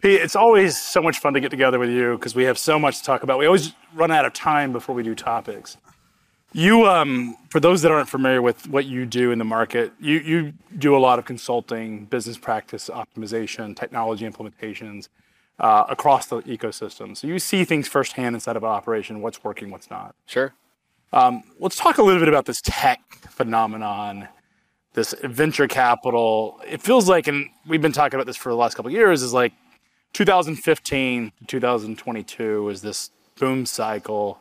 Pete, it's always so much fun to get together with you because we have so much to talk about. We always run out of time before we do topics. You, um, for those that aren't familiar with what you do in the market, you, you do a lot of consulting, business practice optimization, technology implementations uh, across the ecosystem. So you see things firsthand inside of an operation, what's working, what's not. Sure. Um, let's talk a little bit about this tech phenomenon, this venture capital. It feels like, and we've been talking about this for the last couple of years, is like 2015 to 2022 was this boom cycle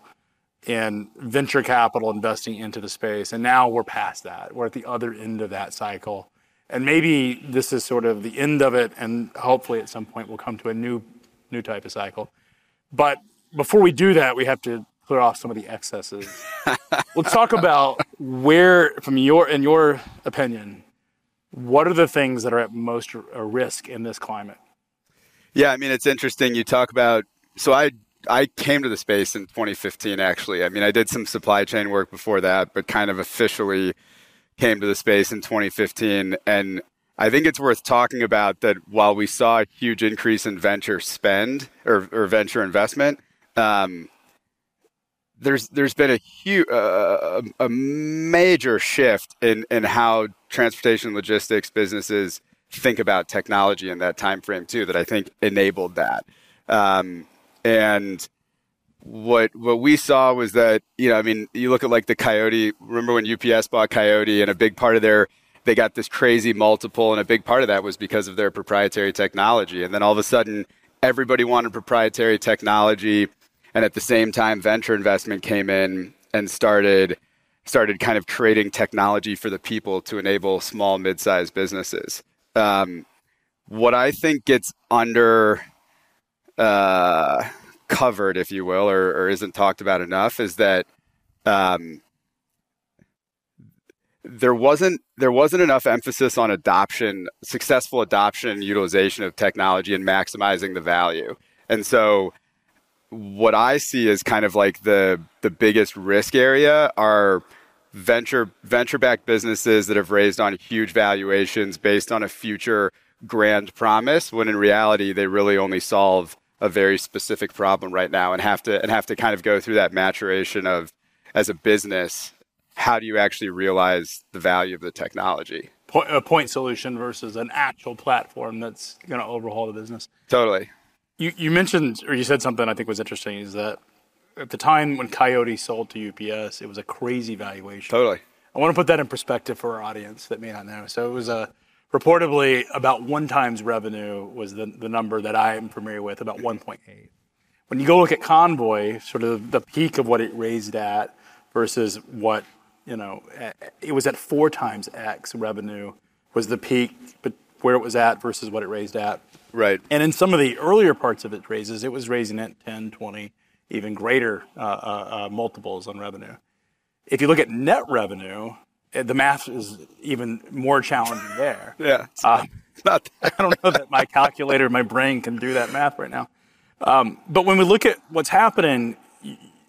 in venture capital investing into the space. And now we're past that. We're at the other end of that cycle. And maybe this is sort of the end of it, and hopefully at some point we'll come to a new, new type of cycle. But before we do that, we have to clear off some of the excesses. Let's talk about where, from your, in your opinion, what are the things that are at most risk in this climate? Yeah, I mean it's interesting. You talk about so I I came to the space in 2015. Actually, I mean I did some supply chain work before that, but kind of officially came to the space in 2015. And I think it's worth talking about that while we saw a huge increase in venture spend or, or venture investment, um, there's there's been a huge uh, a major shift in in how transportation logistics businesses think about technology in that time frame too that I think enabled that. Um, and what what we saw was that you know I mean you look at like the Coyote. Remember when UPS bought Coyote and a big part of their they got this crazy multiple and a big part of that was because of their proprietary technology. And then all of a sudden everybody wanted proprietary technology and at the same time venture investment came in and started started kind of creating technology for the people to enable small mid-sized businesses um, what I think gets under uh, covered, if you will, or, or, isn't talked about enough, is that um, there wasn't there wasn't enough emphasis on adoption, successful adoption and utilization of technology, and maximizing the value. And so, what I see as kind of like the the biggest risk area are venture venture backed businesses that have raised on huge valuations based on a future grand promise when in reality they really only solve a very specific problem right now and have to and have to kind of go through that maturation of as a business how do you actually realize the value of the technology? Point, a point solution versus an actual platform that's going to overhaul the business. Totally. You, you mentioned or you said something i think was interesting is that at the time when Coyote sold to UPS, it was a crazy valuation. Totally. I want to put that in perspective for our audience that may not know. So it was a reportedly about one times revenue was the, the number that I am familiar with, about 1.8. When you go look at Convoy, sort of the peak of what it raised at versus what, you know, it was at four times X revenue was the peak, but where it was at versus what it raised at. Right. And in some of the earlier parts of its raises, it was raising at 10, 20, even greater uh, uh, uh, multiples on revenue. If you look at net revenue, eh, the math is even more challenging there. yeah. It's not I don't know that my calculator, my brain can do that math right now. Um, but when we look at what's happening,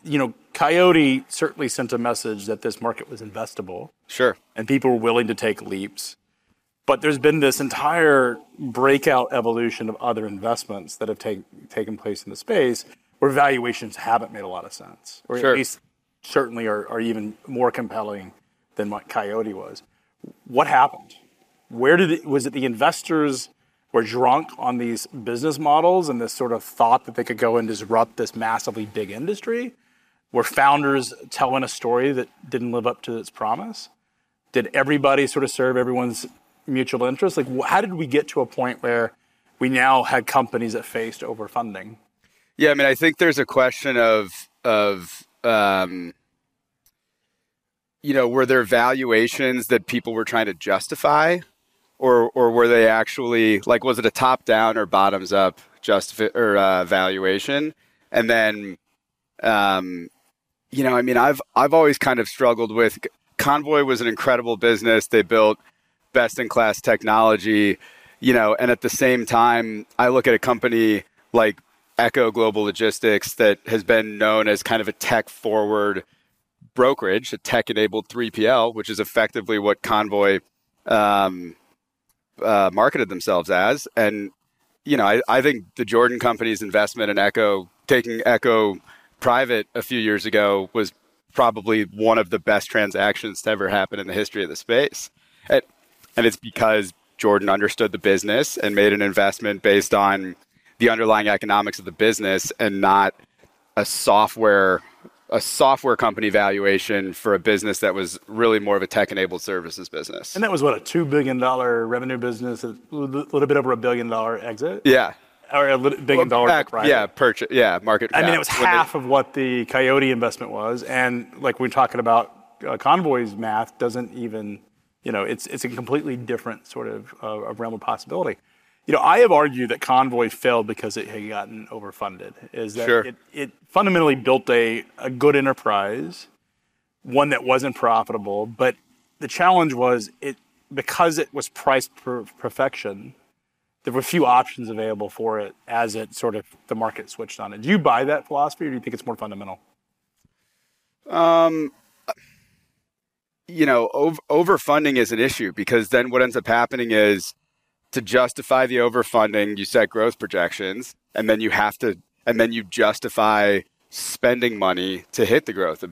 you know, Coyote certainly sent a message that this market was investable. Sure. And people were willing to take leaps. But there's been this entire breakout evolution of other investments that have take, taken place in the space where valuations haven't made a lot of sense, or sure. at least certainly are, are even more compelling than what Coyote was. What happened? Where did it, was it the investors were drunk on these business models and this sort of thought that they could go and disrupt this massively big industry? Were founders telling a story that didn't live up to its promise? Did everybody sort of serve everyone's mutual interest? Like, how did we get to a point where we now had companies that faced overfunding? Yeah, I mean, I think there's a question of of um, you know, were there valuations that people were trying to justify, or or were they actually like was it a top down or bottoms up justif- or uh, valuation? And then, um, you know, I mean, I've I've always kind of struggled with Convoy was an incredible business. They built best in class technology, you know, and at the same time, I look at a company like Echo Global Logistics that has been known as kind of a tech forward brokerage, a tech enabled 3PL, which is effectively what Convoy um, uh, marketed themselves as. And, you know, I, I think the Jordan Company's investment in Echo, taking Echo private a few years ago, was probably one of the best transactions to ever happen in the history of the space. And, and it's because Jordan understood the business and made an investment based on the underlying economics of the business and not a software a software company valuation for a business that was really more of a tech enabled services business. And that was what a two billion dollar revenue business, a little bit over a billion dollar exit. Yeah. Or a little, billion dollar Back-? Yeah, purchase. Yeah, market. I mean, it was When they- half of what the Coyote investment was, and like we're talking about, uh, Convoy's math doesn't even, you know, it's it's a completely different sort of uh, of realm of possibility. You know, I have argued that Convoy failed because it had gotten overfunded. Is that Sure. it, it fundamentally built a, a good enterprise, one that wasn't profitable, but the challenge was it because it was priced per perfection. There were few options available for it as it sort of the market switched on it. Do you buy that philosophy, or do you think it's more fundamental? Um, you know, over, overfunding is an issue because then what ends up happening is to justify the overfunding, you set growth projections, and then you have to, and then you justify spending money to hit the growth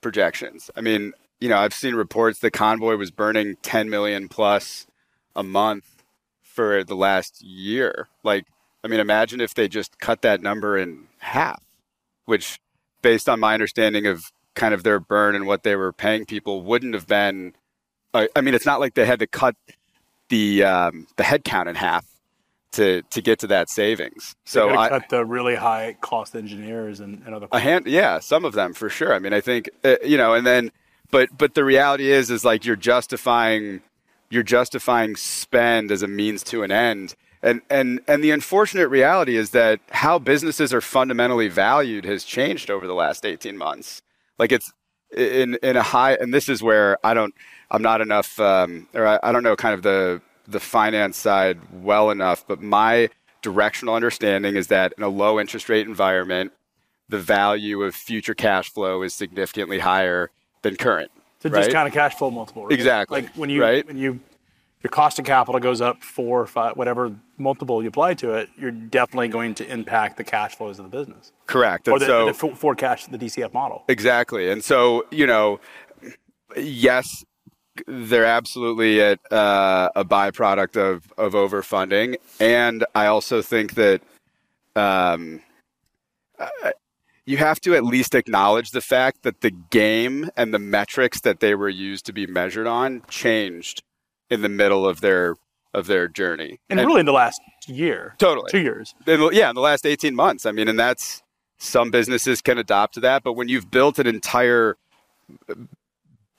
projections. I mean, you know, I've seen reports that Convoy was burning 10 million plus a month for the last year. Like, I mean, imagine if they just cut that number in half, which, based on my understanding of kind of their burn and what they were paying people, wouldn't have been. I mean, it's not like they had to cut the um, the headcount in half to to get to that savings. So I, cut the really high cost engineers and, and other. a hand, yeah, some of them for sure. I mean, I think uh, you know, and then, but but the reality is, is like you're justifying, you're justifying spend as a means to an end, and and and the unfortunate reality is that how businesses are fundamentally valued has changed over the last 18 months. Like it's in in a high, and this is where I don't, I'm not enough, um, or I, I don't know, kind of the the finance side well enough, but my directional understanding is that in a low interest rate environment the value of future cash flow is significantly higher than current. to right? discounted cash flow multiple. right? Exactly, Like when you right? when you your cost of capital goes up four or five, whatever multiple you apply to it, you're definitely going to impact the cash flows of the business Correct. or the, so the forecast, the DCF model. exactly. And so you know, yes, they're absolutely at, uh, a byproduct of of overfunding, and I also think that um, uh, you have to at least acknowledge the fact that the game and the metrics that they were used to be measured on changed in the middle of their of their journey. And, really, in the last year, Totally. two years, in, yeah, in the last 18 months. I mean, and that's some businesses can adopt to that, but when you've built an entire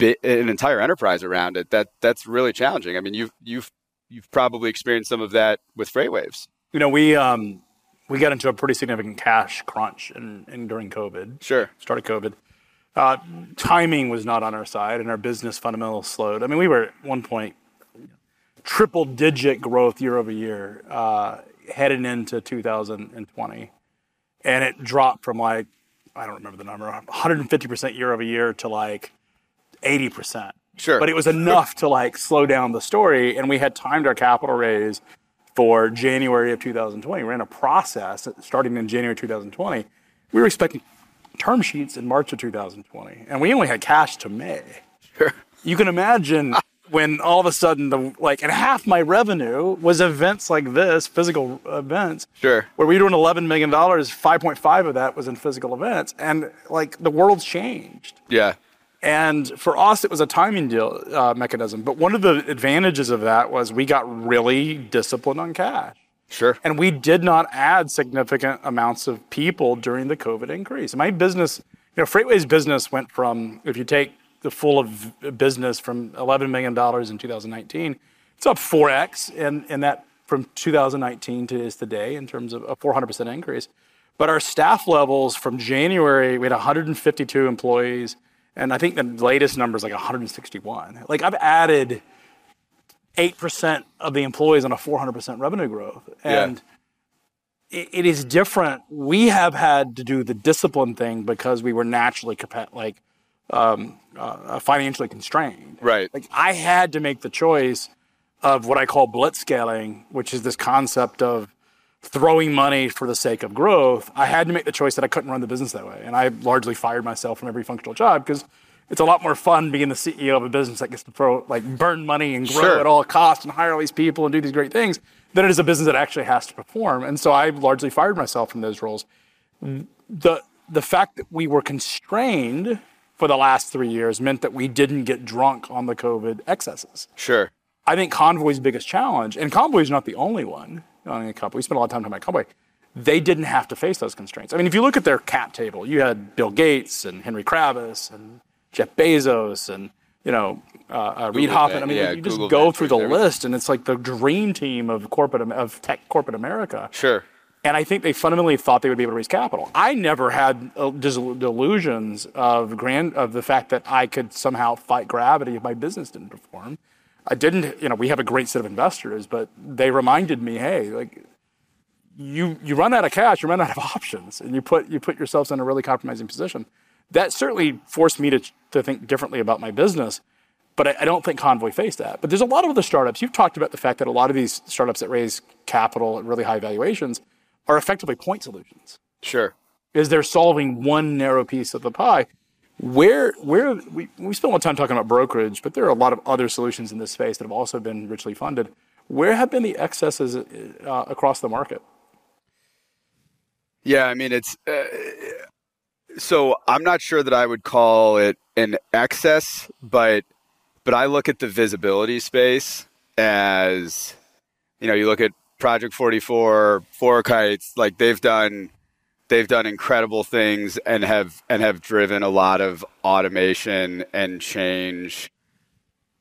an entire enterprise around it, that that's really challenging. I mean, you've you've you've probably experienced some of that with FreightWaves. you know, we um, we got into a pretty significant cash crunch in, in during COVID. Sure. started COVID. Uh, timing was not on our side, and our business fundamentals slowed. I mean, we were at one point triple digit growth year over year uh, heading into 2020, and it dropped from like I don't remember the number, 150 percent year over year to like 80 percent. Sure. But it was enough to like slow down the story, and we had timed our capital raise for January of 2020. We're in a process starting in January 2020. We were expecting term sheets in March of 2020, and we only had cash to May. Sure. You can imagine when all of a sudden the like, and half my revenue was events like this, physical events, Sure. where we were doing 11 million dollars. 5.5 of that was in physical events, and like the world's changed. Yeah. And for us, it was a timing deal uh, mechanism. But one of the advantages of that was we got really disciplined on cash. Sure. And we did not add significant amounts of people during the COVID increase. My business, you know, FreightWaves business went from, if you take the full of business from $11 million in 2019, it's up 4x in, in that from 2019 to is today in terms of a 400% increase. But our staff levels from January, we had 152 employees. And I think the latest number is like 161. Like I've added 8% of the employees on a 400% revenue growth. Yeah. And it, it is different. We have had to do the discipline thing because we were naturally like um, uh, financially constrained. Right. Like I had to make the choice of what I call blitz scaling, which is this concept of throwing money for the sake of growth, I had to make the choice that I couldn't run the business that way. And I largely fired myself from every functional job because it's a lot more fun being the CEO of a business that gets to throw, like, burn money and grow Sure. at all costs and hire all these people and do these great things than it is a business that actually has to perform. And so I largely fired myself from those roles. The, the fact that we were constrained for the last three years meant that we didn't get drunk on the COVID excesses. Sure. I think Convoy's biggest challenge, and Convoy's not the only one owning a company. We spent a lot of time talking about Convoy. They didn't have to face those constraints. I mean, if you look at their cap table, you had Bill Gates and Henry Kravis and Jeff Bezos and you know uh, uh, Reid Hoffman. I mean, yeah, you just Google go through the everything. list, and it's like the dream team of corporate of tech corporate America. Sure. And I think they fundamentally thought they would be able to raise capital. I never had uh, delusions of grand of the fact that I could somehow fight gravity if my business didn't perform. I didn't. You know, we have a great set of investors, but they reminded me, hey, like you you run out of cash, you run out of options, and you put you put yourselves in a really compromising position. That certainly forced me to to think differently about my business. But I, I don't think Convoy faced that. But there's a lot of other startups. You've talked about the fact that a lot of these startups that raise capital at really high valuations are effectively point solutions. Sure. Is they're solving one narrow piece of the pie. Where where we, we spent a lot of time talking about brokerage, but there are a lot of other solutions in this space that have also been richly funded. Where have been the excesses uh, across the market? Yeah, I mean it's uh, so I'm not sure that I would call it an excess, but but I look at the visibility space as you know, you look at Project 44, FourKites, like they've done they've done incredible things and have and have driven a lot of automation and change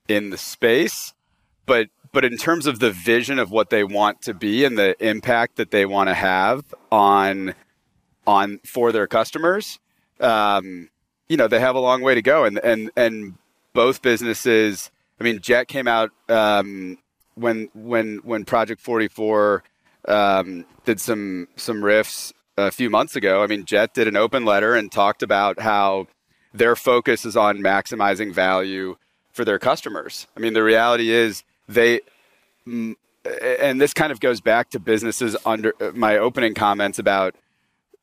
in the space. But but in terms of the vision of what they want to be and the impact that they want to have on on for their customers, um, you know, they have a long way to go. And and and both businesses. I mean, Jett came out um, when when when Project Forty Four um, did some some riffs a few months ago. I mean, Jett did an open letter and talked about how their focus is on maximizing value for their customers. I mean, the reality is they mm, and this kind of goes back to businesses under my opening comments about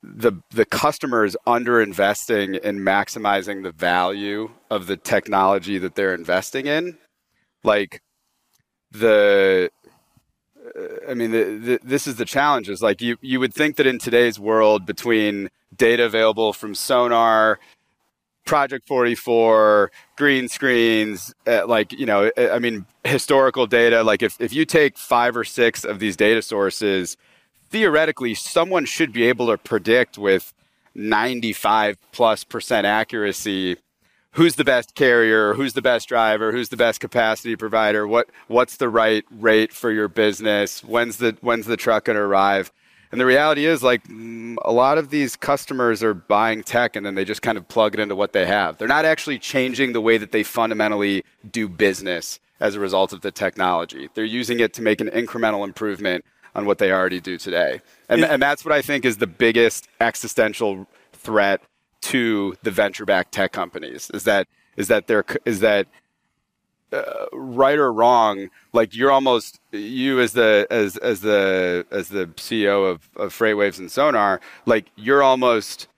the the customers under investing in maximizing the value of the technology that they're investing in like the I mean, the, the, this is the challenge. Is like you, you would think that in today's world, between data available from Sonar, Project 44, Greenscreens, uh, like, you know, I mean, historical data, like if, if you take five or six of these data sources, theoretically, someone should be able to predict with 95 plus percent accuracy who's the best carrier, who's the best driver, who's the best capacity provider, what what's the right rate for your business, when's the when's the truck going to arrive. And the reality is like mm, a lot of these customers are buying tech and then they just kind of plug it into what they have. They're not actually changing the way that they fundamentally do business as a result of the technology. They're using it to make an incremental improvement on what they already do today. And, and that's what I think is the biggest existential threat to the venture-backed tech companies is that is that there is that uh, right or wrong like you're almost you as the as as the as the CEO of of Freightwaves and Sonar like you're almost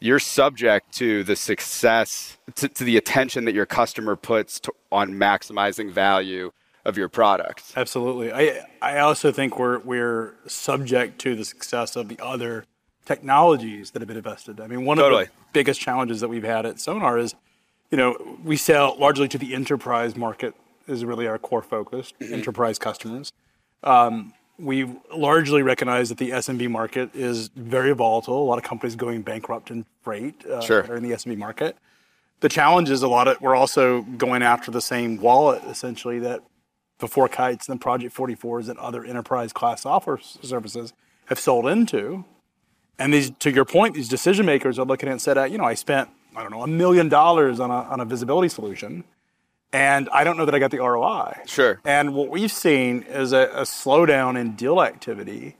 you're subject to the success to, to the attention that your customer puts to, on maximizing value of your product. Absolutely. I I also think we're we're subject to the success of the other technologies that have been invested. I mean, one Totally. of the biggest challenges that we've had at Sonar is, you know, we sell largely to the enterprise market is really our core focus, enterprise customers. Um, we largely recognize that the SMB market is very volatile. A lot of companies going bankrupt in freight uh, Sure. are in the SMB market. The challenge is a lot of we're also going after the same wallet essentially that the FourKites and Project 44s and other enterprise class software services have sold into. And these, to your point, these decision makers are looking at and said, uh, you know, I spent, I don't know, a million dollars on a, on a visibility solution, and I don't know that I got the ROI. Sure. And what we've seen is a, a slowdown in deal activity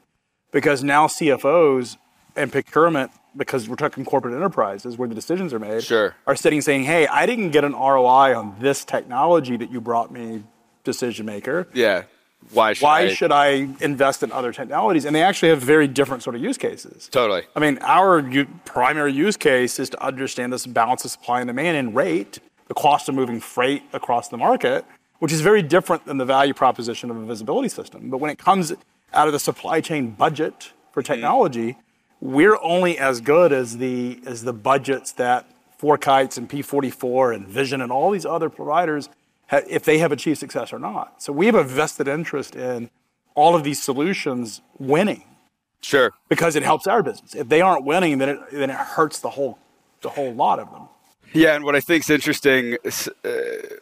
because now CFOs and procurement, because we're talking corporate enterprises where the decisions are made, Sure. are sitting saying, hey, I didn't get an ROI on this technology that you brought me, decision maker. Yeah. Why should why I? should I invest in other technologies? And they actually have very different sort of use cases. totally. I mean, our u- primary use case is to understand this balance of supply and demand and rate, the cost of moving freight across the market, which is very different than the value proposition of a visibility system. But when it comes out of the supply chain budget for mm-hmm. technology, we're only as good as the as the budgets that Kites and P44 and Vision and all these other providers, if they have achieved success or not. So we have a vested interest in all of these solutions winning Sure. because it helps our business. If they aren't winning, then it then it hurts the whole the whole lot of them. Yeah, and what I think is interesting, is, uh,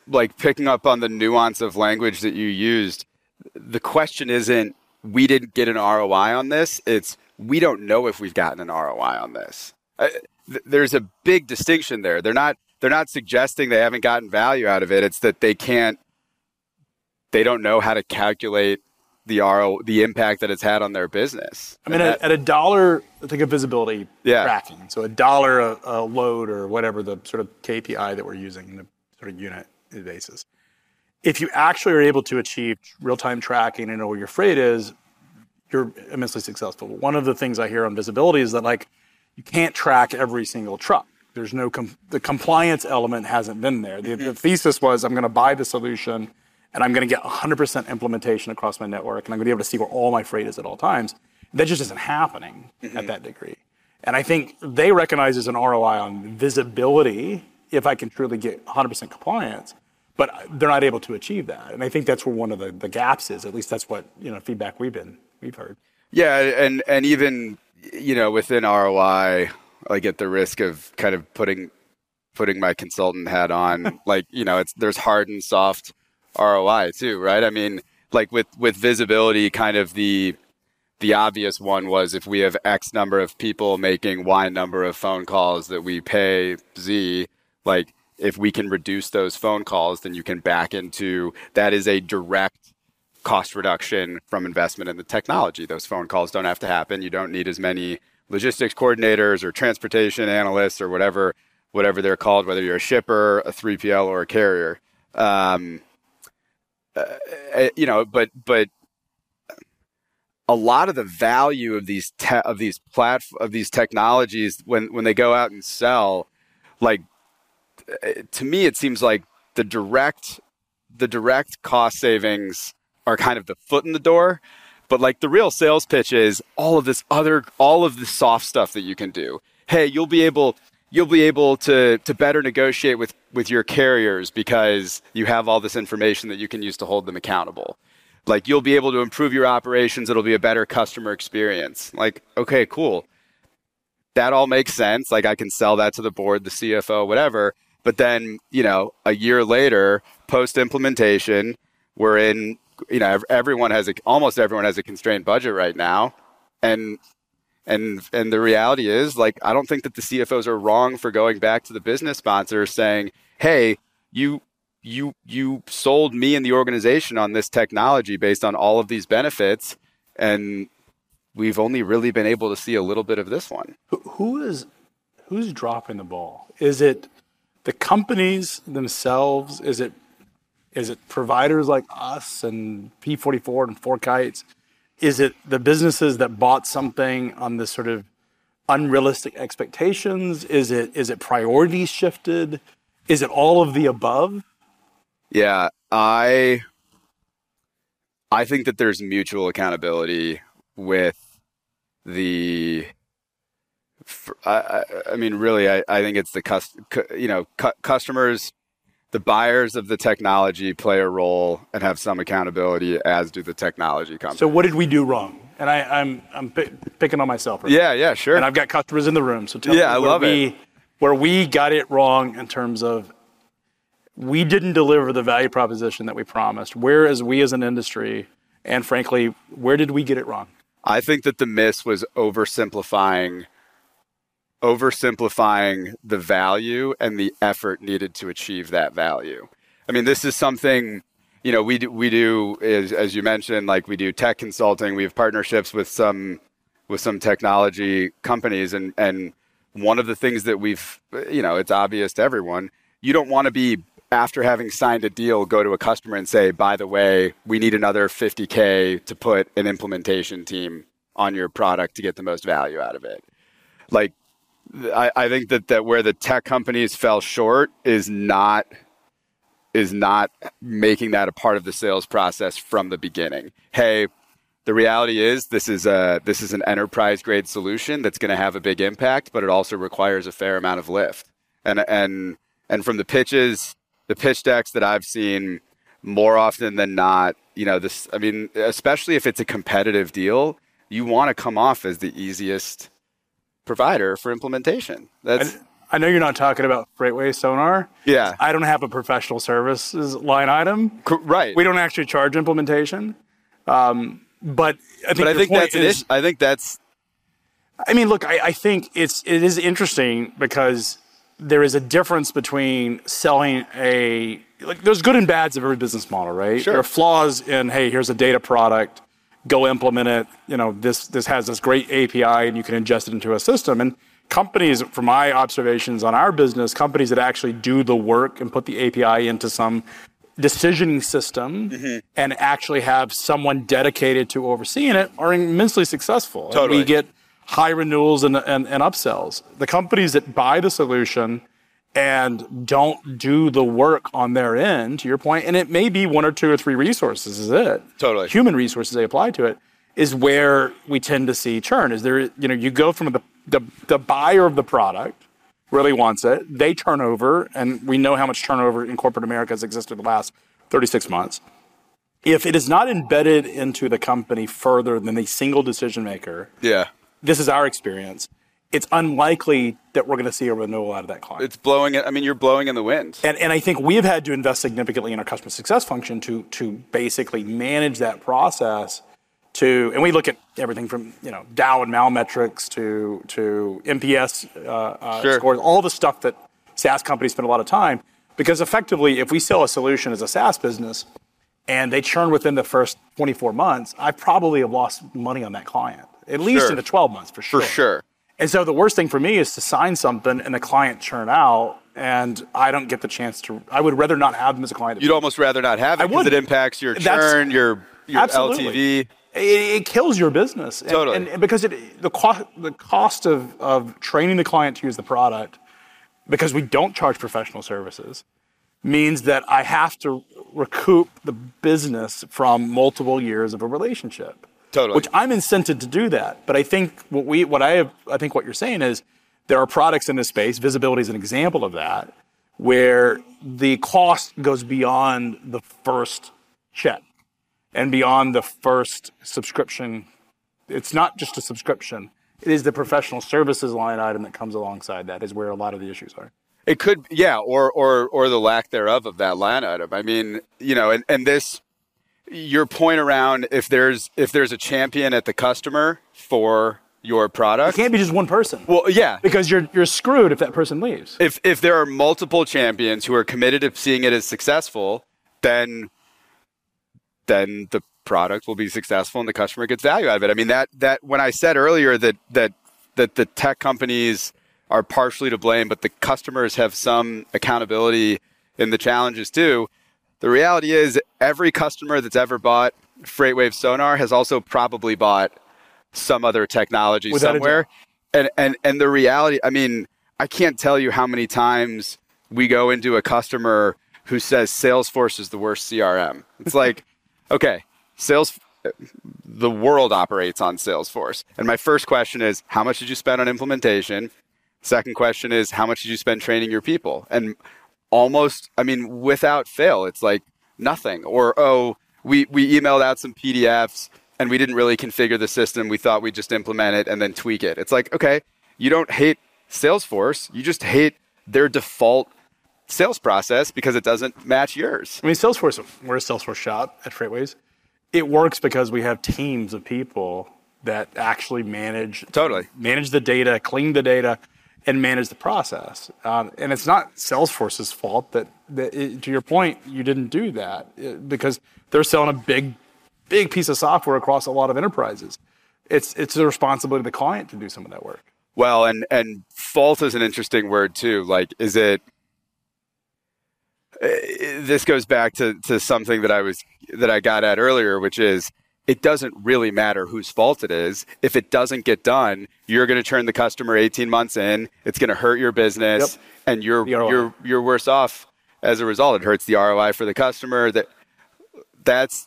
like picking up on the nuance of language that you used, the question isn't we didn't get an ROI on this. It's we don't know if we've gotten an ROI on this. Uh, th- there's a big distinction there. They're not they're not suggesting they haven't gotten value out of it. It's that they can't they don't know how to calculate the RO the impact that it's had on their business. I mean, And at, a dollar, think of visibility Yeah. tracking. So a dollar a, a load or whatever the sort of KPI that we're using, in the sort of unit basis. If you actually are able to achieve real-time tracking and know where your freight is, you're immensely successful. One of the things I hear on visibility is that like you can't track every single truck. There's no com- the compliance element hasn't been there. The, the mm-hmm. thesis was I'm going to buy the solution and I'm going to get 100% implementation across my network and I'm going to be able to see where all my freight is at all times. That just isn't happening at mm-hmm. that degree. And I think they recognize there's an ROI on visibility if I can truly get 100% compliance, but they're not able to achieve that. And I think that's where one of the, the gaps is. At least that's what you know feedback we've been we've heard. Yeah, and and even you know within ROI, like at the risk of kind of putting putting my consultant hat on, like you know, it's there's hard and soft ROI too, right? I mean, like with with visibility, kind of the the obvious one was if we have X number of people making Y number of phone calls that we pay Z, like if we can reduce those phone calls, then you can back into that is a direct cost reduction from investment in the technology. Those phone calls don't have to happen. You don't need as many logistics coordinators or transportation analysts or whatever whatever they're called, whether you're a shipper, a 3PL, or a carrier. Um, uh, you know, but but a lot of the value of these te- of these plat of these technologies when when they go out and sell, like uh, to me, it seems like the direct the direct cost savings are kind of the foot in the door but like the real sales pitch is all of this other all of the soft stuff that you can do. Hey you'll be able you'll be able to to better negotiate with with your carriers because you have all this information that you can use to hold them accountable. Like you'll be able to improve your operations. It'll be a better customer experience. Like okay cool. That all makes sense. Like i can sell that to the board the cfo whatever. But then you know a year later post implementation we're in you know everyone has a almost everyone has a constrained budget right now and and and the reality is like i don't think that the cfos are wrong for going back to the business sponsor saying hey you you you sold me and the organization on this technology based on all of these benefits and we've only really been able to see a little bit of this one Who, who is who's dropping the ball? Is it the companies themselves? Is it is it providers like us and P44 and FourKites? Is it the businesses that bought something on this sort of unrealistic expectations? Is it is it priorities shifted? Is it all of the above? Yeah, I I think that there's mutual accountability with the. I, I, mean, really, I, I think it's the cust, cu- you know cu- customers, the buyers of the technology play a role and have some accountability, as do the technology companies. So what did we do wrong? And I, I'm I'm pi- picking on myself. right yeah, yeah, sure. and I've got customers in the room. So tell Yeah, me I where love we, it. Where we got it wrong in terms of we didn't deliver the value proposition that we promised. Where, as we as an industry, and frankly, where did we get it wrong? I think that the miss was oversimplifying oversimplifying the value and the effort needed to achieve that value. I mean, this is something you know we do, we do as, as you mentioned, like we do tech consulting. We have partnerships with some with some technology companies, and and one of the things that we've you know it's obvious to everyone. You don't want to be after having signed a deal, go to a customer and say, by the way, we need another 50K to put an implementation team on your product to get the most value out of it. Like, I, I think that, that where the tech companies fell short is not is not making that a part of the sales process from the beginning. Hey, the reality is this is a this is an enterprise grade solution that's going to have a big impact, but it also requires a fair amount of lift. And and and from the pitches, the pitch decks that I've seen, more often than not, you know, this. I mean, especially if it's a competitive deal, you want to come off as the easiest provider for implementation. That's. I know you're not talking about Freightway Sonar. Yeah. I don't have a professional services line item. right. We don't actually charge implementation. Um, but I think, but I think that's is, I think that's. I mean, look, I, I think it's it is interesting because there is a difference between selling a like there's good and bads of every business model, right? Sure. There are flaws in hey, here's a data product, go implement it. You know, this this has this great API and you can ingest it into a system. And companies, from my observations on our business, companies that actually do the work and put the API into some decisioning system mm-hmm. and actually have someone dedicated to overseeing it are immensely successful. Totally. And we get high renewals and, and, and upsells. The companies that buy the solution and don't do the work on their end, to your point, and it may be one or two or three resources, is it? Totally. Human resources they apply to it is where we tend to see churn. Is there, you know, you go from the, the, the buyer of the product really wants it. They turn over, and we know how much turnover in corporate America has existed the last 36 months. If it is not embedded into the company further than a single decision maker, yeah, this is our experience. It's unlikely that we're going to see a renewal out of that client. It's blowing it. I mean, you're blowing in the wind. And, and I think we have had to invest significantly in our customer success function to to basically manage that process to, and we look at everything from you know DAU and MAU metrics to to NPS uh, uh, sure. scores, all the stuff that SaaS companies spend a lot of time. Because effectively, if we sell a solution as a SaaS business and they churn within the first 24 months, I probably have lost money on that client, at least sure. in the 12 months for sure. For sure. And so the worst thing for me is to sign something and the client churn out and I don't get the chance to. I would rather not have them as a client. You'd almost rather not have it because it impacts your churn, your your absolutely. LTV it, it kills your business. And, totally. And, and because it, the, cost, the cost of, of training the client to use the product, because we don't charge professional services, means that I have to recoup the business from multiple years of a relationship. Totally. Which I'm incented to do that. But I think what we what I have, I think what you're saying is there are products in this space, visibility is an example of that, where the cost goes beyond the first check and beyond the first subscription. It's not just a subscription. It is the professional services line item that comes alongside that is where a lot of the issues are. It could, yeah, or or or the lack thereof of that line item. I mean, you know, and, and this your point around if there's if there's a champion at the customer for your product. It can't be just one person. Well, yeah, because you're you're screwed if that person leaves. If if there are multiple champions who are committed to seeing it as successful, then then the product will be successful and the customer gets value out of it. I mean that that when I said earlier that that that the tech companies are partially to blame, but the customers have some accountability in the challenges too. The reality is every customer that's ever bought Freightwave Sonar has also probably bought some other technology Without somewhere. And and and the reality, I mean, I can't tell you how many times we go into a customer who says Salesforce is the worst CRM. It's like okay, sales, the world operates on Salesforce. And my first question is, how much did you spend on implementation? Second question is, how much did you spend training your people? And almost, I mean, without fail, it's like nothing. Or, oh, we, we emailed out some PDFs and we didn't really configure the system. We thought we'd just implement it and then tweak it. It's like, okay, you don't hate Salesforce, you just hate their default sales process because it doesn't match yours. I mean, Salesforce, we're a Salesforce shop at FreightWaves. It works because we have teams of people that actually manage totally manage the data, clean the data, and manage the process. Um, and it's not Salesforce's fault that, that it, to your point, you didn't do that it, because they're selling a big, big piece of software across a lot of enterprises. It's it's the responsibility of the client to do some of that work. Well, and and fault is an interesting word too. Like, is it uh, this goes back to, to something that I was that I got at earlier, which is it doesn't really matter whose fault it is. If it doesn't get done, you're going to turn the customer 18 months in. It's going to hurt your business, Yep. and you're you're you're worse off as a result. It hurts the ROI for the customer. That that's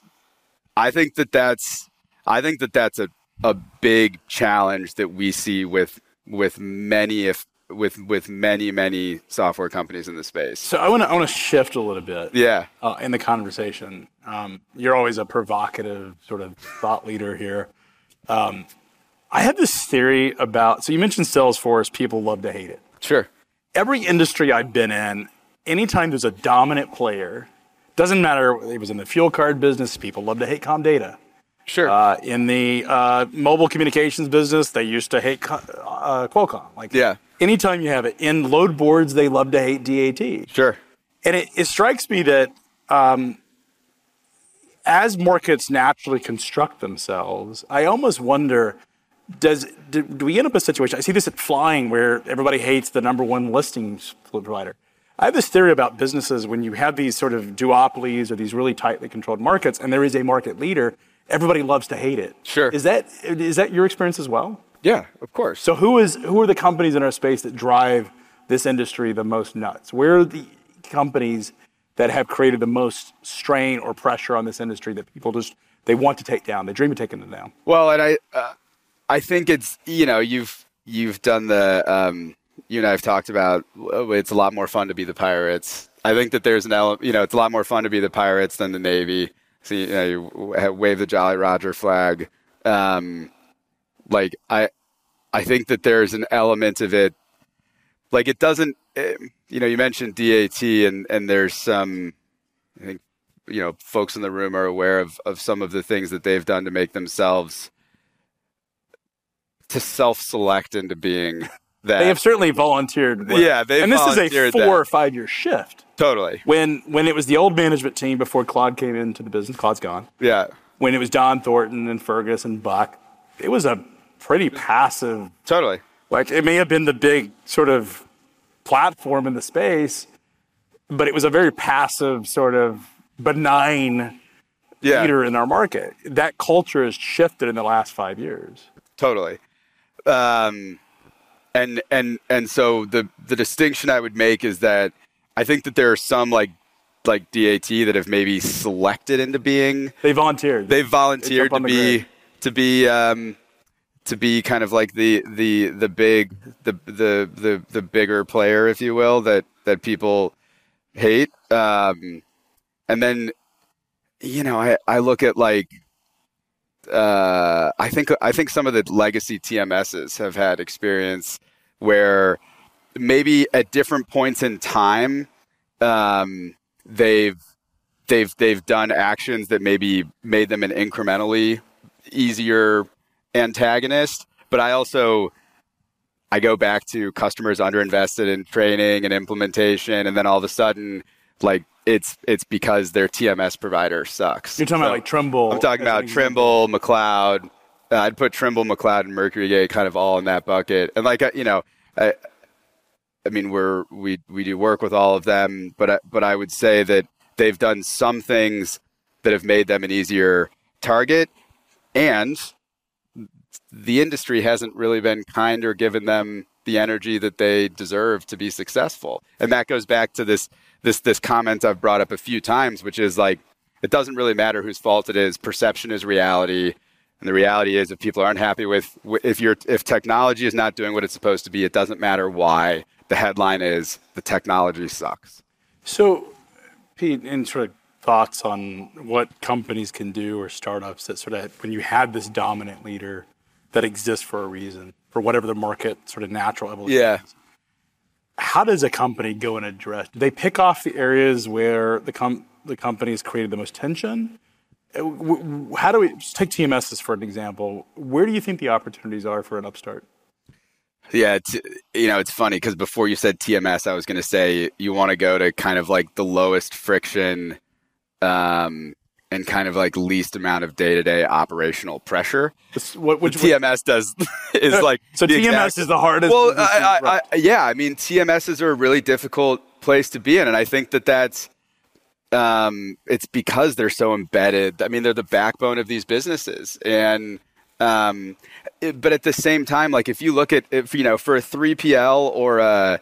I think that that's I think that that's a a big challenge that we see with with many if with with many many software companies in the space. So I want to I want to shift a little bit Yeah. uh, in the conversation. Um, you're always a provocative sort of thought leader here. Um, I have this theory about. So you mentioned Salesforce. People love to hate it. Sure. every industry I've been in, anytime there's a dominant player, doesn't matter. It was in the fuel card business. People love to hate Comdata. Sure. Uh, in the uh, mobile communications business, they used to hate uh, Qualcomm. Like, Yeah. Anytime you have it in load boards, they love to hate DAT. sure. And it, it strikes me that um, as markets naturally construct themselves, I almost wonder does do, do we end up in a situation? I see this at flying where everybody hates the number one listing provider. I have this theory about businesses when you have these sort of duopolies or these really tightly controlled markets, and there is a market leader, everybody loves to hate it. Sure. Is that is that your experience as well? Yeah, of course. So who is who are the companies in our space that drive this industry the most nuts? Where are the companies that have created the most strain or pressure on this industry that people just they want to take down? They dream of taking it down. Well, and I, uh, I think it's you know you've you've done the um, you and I've talked about. It's a lot more fun to be the pirates. I think that there's an element. You know, it's a lot more fun to be the pirates than the navy. So you, know, you wave the Jolly Roger flag. Um, like I, I think that there's an element of it. Like it doesn't. eh, you know, you mentioned DAT, and and there's some. I think you know folks in the room are aware of of some of the things that they've done to make themselves to self-select into being that. They have certainly volunteered. Yeah, they've and this is a four that. or five year shift. totally. When when it was the old management team before Claude came into the business, Claude's gone. Yeah, When it was Don Thornton and Fergus and Buck, it was a pretty passive totally. Like it may have been the big sort of platform in the space, but it was a very passive sort of benign Yeah, leader in our market. That culture has shifted in the last five years. totally. Um, and and and so the the distinction I would make is that I think that there are some like like DAT that have maybe selected into being They volunteered. they've volunteered on to the be to be um, to be kind of like the the the big the the the the bigger player, if you will, that that people hate. Um, and then you know, I I look at like uh, I think I think some of the legacy TMSs have had experience where maybe at different points in time um, they've they've they've done actions that maybe made them an incrementally easier antagonist. But I also I go back to customers underinvested in training and implementation, and then all of a sudden, like it's it's because their TMS provider sucks. You're talking So- about like Trimble. I'm talking about. Trimble, McLeod. Uh, I'd put Trimble, McLeod, and MercuryGate kind of all in that bucket. And like uh, you know, I, I mean, we're we we do work with all of them, but I, but I would say that they've done some things that have made them an easier target, and the industry hasn't really been kind or given them the energy that they deserve to be successful. And that goes back to this this this comment I've brought up a few times, which is like it doesn't really matter whose fault it is. Perception is reality. And the reality is, if people aren't happy with, if you're, if technology is not doing what it's supposed to be, it doesn't matter why. The headline is the technology sucks. So, Pete, in sort of thoughts on what companies can do or startups that sort of when you had this dominant leader that exists for a reason, for whatever the market sort of natural evolution. Yeah. How does a company go and address? Do they pick off the areas where the com- the company's created the most tension? Uh, How do we just take TMSs for an example? Where do you think the opportunities are for an upstart? Yeah, it's, you know, it's funny because before you said TMS, I was going to say you want to go to kind of like the lowest friction um, and kind of like least amount of day to day operational pressure. What, which, TMS does is like so TMS exact- is the hardest. Well, I. I, I, yeah, I mean, TMSs are a really difficult place to be in, and I think that that's um, it's because they're so embedded. I mean, they're the backbone of these businesses, and um, it, but at the same time, like if you look at if you know for a three PL or a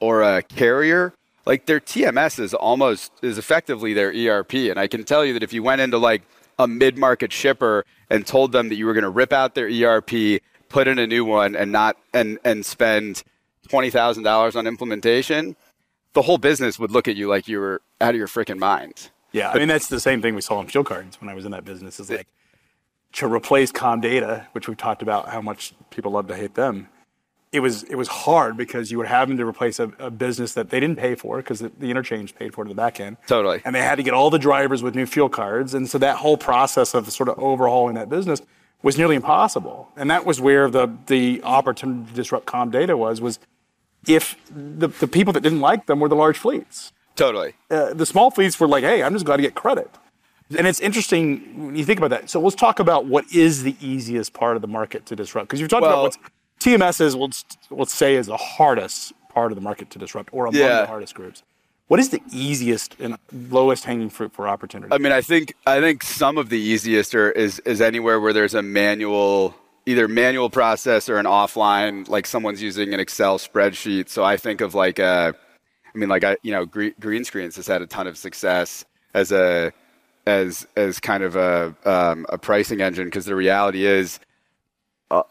or a carrier, like their TMS is almost is effectively their ERP. And I can tell you that if you went into like a mid market shipper and told them that you were going to rip out their ERP, put in a new one, and not and and spend twenty thousand dollars on implementation, the whole business would look at you like you were out of your freaking mind. Yeah, I mean that's the same thing we saw in fuel cards when I was in that business. Is like to replace Comdata, which we've talked about how much people love to hate them. It was it was hard because you were having to replace a, a business that they didn't pay for because the, the, interchange paid for it in the back end. Totally. And they had to get all the drivers with new fuel cards, and so that whole process of sort of overhauling that business was nearly impossible. And that was where the the opportunity to disrupt Comdata was was if the, the people that didn't like them were the large fleets. Totally. Uh, the small fleets were like, hey, I'm just glad to get credit. And it's interesting when you think about that. So let's talk about what is the easiest part of the market to disrupt. Because you've talked well, about what TMS is, let's, let's say, is the hardest part of the market to disrupt or among yeah. the hardest groups. What is the easiest and lowest hanging fruit for opportunity? I mean, I think I think some of the easiest are, is is anywhere where there's a manual either manual process or an offline, like someone's using an Excel spreadsheet. So I think of like a, I mean, like I, you know, Green, Greenscreens has had a ton of success as a, as as kind of a um, a pricing engine because the reality is, uh,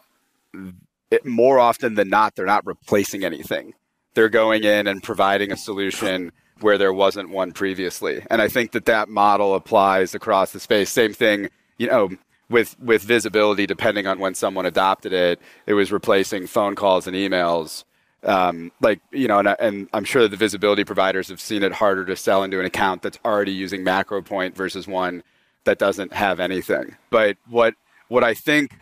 it, more often than not, they're not replacing anything. They're going in and providing a solution where there wasn't one previously, and I think that that model applies across the space. Same thing, you know with with visibility, depending on when someone adopted it, it was replacing phone calls and emails. Um, like you know, and, and, I'm sure the visibility providers have seen it harder to sell into an account that's already using MacroPoint versus one that doesn't have anything. But what what I think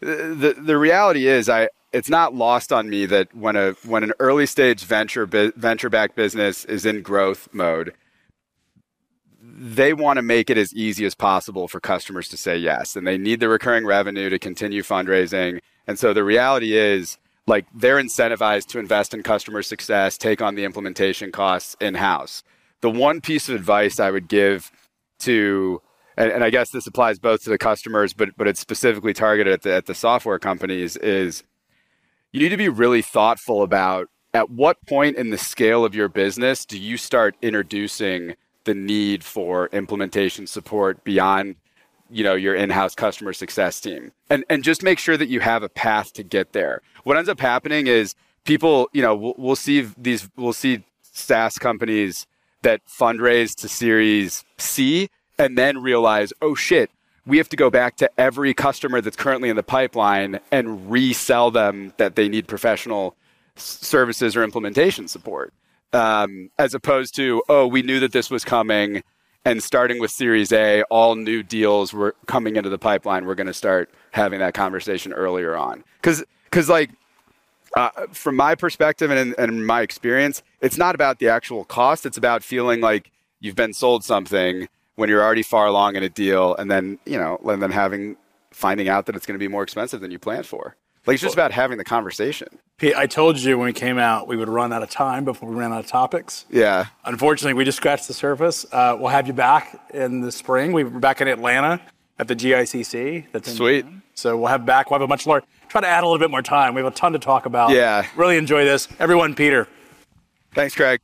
the the reality is, I it's not lost on me that when a when an early stage venture venture backed business is in growth mode, they want to make it as easy as possible for customers to say yes. And they need the recurring revenue to continue fundraising. And so the reality is, like, they're incentivized to invest in customer success, take on the implementation costs in house. The one piece of advice I would give to, and, and, I guess this applies both to the customers, but, but it's specifically targeted at the, at the software companies, is you need to be really thoughtful about at what point in the scale of your business do you start introducing the need for implementation support beyond you know your in-house customer success team? And and just make sure that you have a path to get there. What ends up happening is people you know we'll, we'll see these we'll see SaaS companies that fundraise to series C and then realize oh shit we have to go back to every customer that's currently in the pipeline and resell them that they need professional services or implementation support. Um, as opposed to oh we knew that this was coming and starting with series a all new deals were coming into the pipeline we're going to start having that conversation earlier on. Because because like uh, from my perspective and, and my experience it's not about the actual cost it's about feeling like you've been sold something when you're already far along in a deal and then you know and then having finding out that it's going to be more expensive than you planned for like it's just about having the conversation. Pete, I told you when we came out we would run out of time before we ran out of topics. Yeah. Unfortunately, we just scratched the surface. Uh, we'll have you back in the spring. We are back in Atlanta at the GICC. That's sweet. So we'll have back. We'll have a much larger. Try to add a little bit more time. We have a ton to talk about. Yeah. Really enjoy this, everyone. Peter. Thanks, Craig.